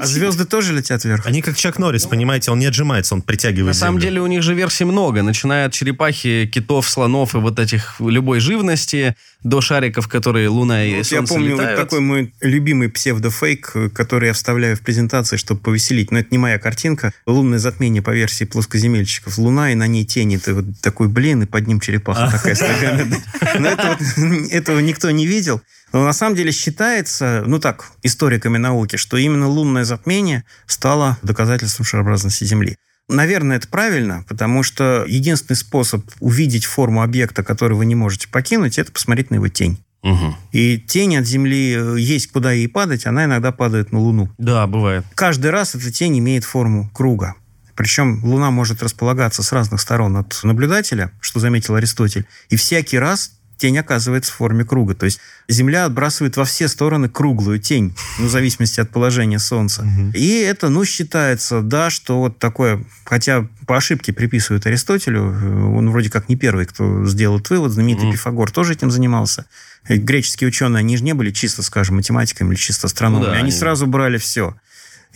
А звезды тоже летят вверх? Они как Чак Норрис, понимаете, он не отжимается, он притягивает На самом землю. деле у них же версий много, начиная от черепахи, китов, слонов и вот этих любой живности, до шариков, которые Луна и Вот я Солнце помню вот летают. такой мой любимый псевдофейк, э, который я вставляю в презентации, чтобы повеселить. Но это не моя картинка. Лунное затмение по версии плоскоземельщиков. Луна, и на ней тень. Это вот такой блин, и под ним черепаха такая с ногами. да. Но это вот- [laughs] этого никто не видел. Но на самом деле считается, ну так, историками науки, что именно лунное затмение стало доказательством шарообразности Земли. Наверное, это правильно, потому что единственный способ увидеть форму объекта, который вы не можете покинуть, это посмотреть на его тень. Мгм. И тень от Земли э, есть куда ей падать, она иногда падает на Луну. Да, бывает. Каждый раз эта тень имеет форму круга. Причем Луна может располагаться с разных сторон от наблюдателя, что заметил Аристотель, и всякий раз тень оказывается в форме круга. То есть Земля отбрасывает во все стороны круглую тень, ну, в зависимости от положения Солнца. И это, ну, считается, да, что вот такое, хотя по ошибке приписывают Аристотелю, он вроде как не первый, кто сделал этот вывод, знаменитый Пифагор тоже этим занимался. И Греческие ученые, они же не были чисто, скажем, математиками или чисто астрономами, Ну да, они они- сразу брали все.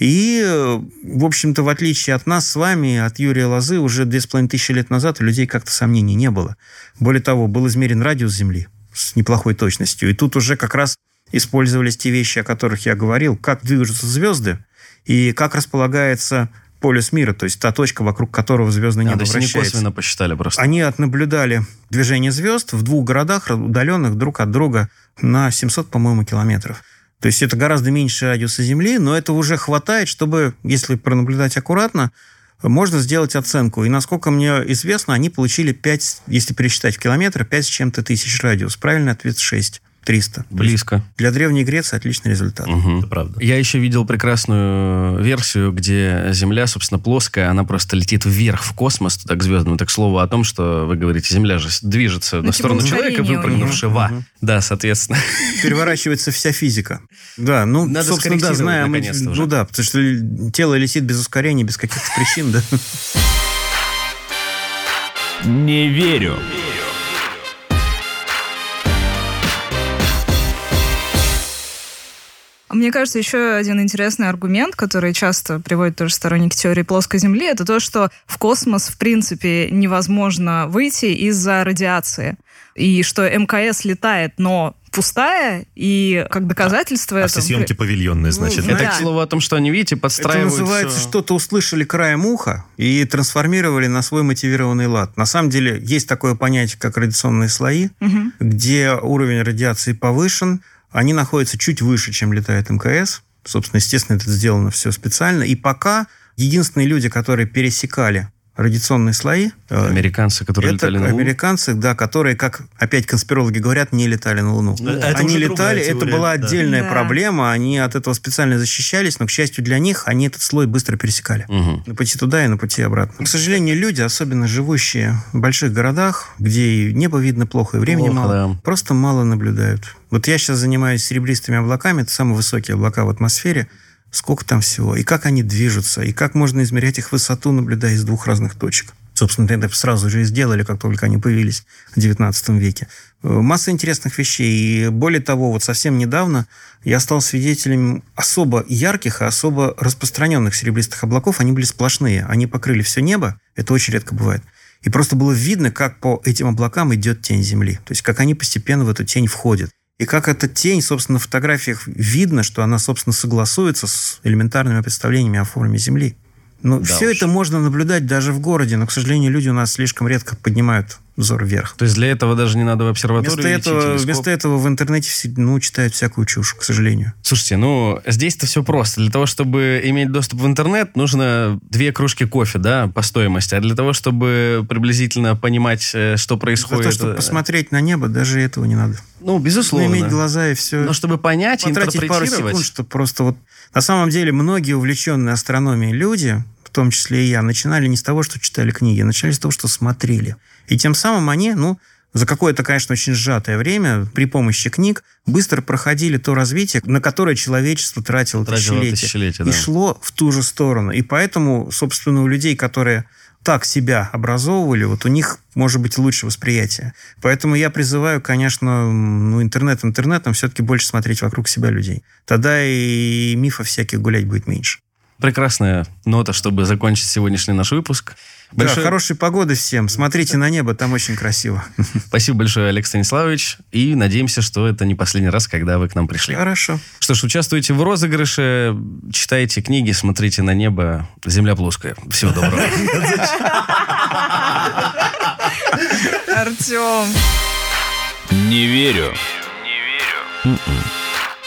И, э, в общем-то, в отличие от нас с вами, от Юрия Лозы, уже 2500 лет назад у людей как-то сомнений не было. Более того, был измерен радиус Земли с неплохой точностью. И тут уже как раз использовались те вещи, о которых я говорил, как движутся звезды и как располагается полюс мира, то есть та точка, вокруг которого звездное А, небо то есть они вращается. косвенно посчитали просто. Они отнаблюдали движение звезд в двух городах, удаленных друг от друга на 700, по-моему, километров. То есть это гораздо меньше радиуса Земли, но это уже хватает, чтобы, если пронаблюдать аккуратно, можно сделать оценку. И насколько мне известно, они получили 5, если пересчитать в километры, 5 с чем-то тысяч радиус. Правильный ответ 6. 300. Близко. Для Древней Греции отличный результат. Мгм. Это правда. Я еще видел прекрасную версию, где Земля, собственно, плоская, она просто летит вверх в космос, так к звездам. Так, к слову о том, что вы говорите, Земля же движется на типа сторону человека, выпрыгнувшего. неё. Да, соответственно. [laughs] Переворачивается вся физика. Да, ну, Надо собственно, да, знаем. мы-. Ну да, потому что тело летит без ускорения, без каких-то причин, да. Не верю. Мне кажется, еще один интересный аргумент, который часто приводят тоже сторонники теории плоской Земли, это то, что в космос, в принципе, невозможно выйти из-за радиации. И что МКС летает, но пустая, и как доказательство А этого... все съемки павильонные, значит. Ну, Это, Да. к слову, о том, что они, видите, Это подстраивают называется что-то услышали краем уха и трансформировали на свой мотивированный лад. На самом деле есть такое понятие, как радиационные слои, Мгм. где уровень радиации повышен, они находятся чуть выше, чем летает МКС. Собственно, естественно, это сделано все специально. И пока единственные люди, которые пересекали радиационные слои, э, Американцы, которые это летали на Луну. американцы, да, которые, как опять конспирологи говорят, не летали на Луну. Ну, это они летали, это теория, была да. отдельная Да. проблема, они от этого специально защищались, но, к счастью для них, они этот слой быстро пересекали. Мгм. На пути туда и на пути обратно. К сожалению, люди, особенно живущие в больших городах, где и небо видно плохо, и времени Плохо, мало, да. просто мало наблюдают. Вот я сейчас занимаюсь серебристыми облаками, это самые высокие облака в атмосфере. Сколько там всего, и как они движутся, и как можно измерять их высоту, наблюдая из двух разных точек. Собственно, это сразу же и сделали, как только они появились в XIX веке. Э, масса интересных вещей. И более того, вот совсем недавно я стал свидетелем особо ярких и особо распространенных серебристых облаков. Они были сплошные. Они покрыли все небо. Это очень редко бывает. И просто было видно, как по этим облакам идет тень Земли. То есть, как они постепенно в эту тень входят. И как эта тень, собственно, на фотографиях видно, что она, собственно, согласуется с элементарными представлениями о форме Земли. Ну, Да все уж. это можно наблюдать даже в городе, но, к сожалению, люди у нас слишком редко поднимают взор вверх. То есть для этого даже не надо в обсерваторию Вместо идти, этого, вместо этого в интернете ну, читают всякую чушь, к сожалению. Слушайте, ну, здесь-то все просто. Для того, чтобы иметь доступ в интернет, нужно две кружки кофе, да, по стоимости. А для того, чтобы приблизительно понимать, э, что происходит... то, чтобы э, посмотреть на небо, даже этого не надо. Ну, безусловно. иметь глаза и все. Но чтобы понять, потратить пару интерпретировать... секунд, чтобы просто вот... На самом деле, многие увлеченные астрономией люди, том числе и я, начинали не с того, что читали книги, а начинали с того, что смотрели. И тем самым они, ну, за какое-то, конечно, очень сжатое время при помощи книг быстро проходили то развитие, на которое человечество тратило, Тратило тысячелетия. тысячелетия, и да. шло в ту же сторону. И поэтому, собственно, у людей, которые так себя образовывали, вот у них может быть лучше восприятие. Поэтому я призываю, конечно, ну, интернет интернетом все-таки больше смотреть вокруг себя людей. Тогда и мифов всяких гулять будет меньше. Прекрасная нота, чтобы закончить сегодняшний наш выпуск. Да, Большое- хорошей погоды всем. Смотрите на небо, там очень красиво. [laughs] Спасибо большое, Олег Станиславович. И надеемся, что это не последний раз, когда вы к нам пришли. Хорошо. Что ж, участвуйте в розыгрыше, читайте книги, смотрите на небо. Земля плоская. Всего доброго. [laughs] Артем. Не верю. Не верю.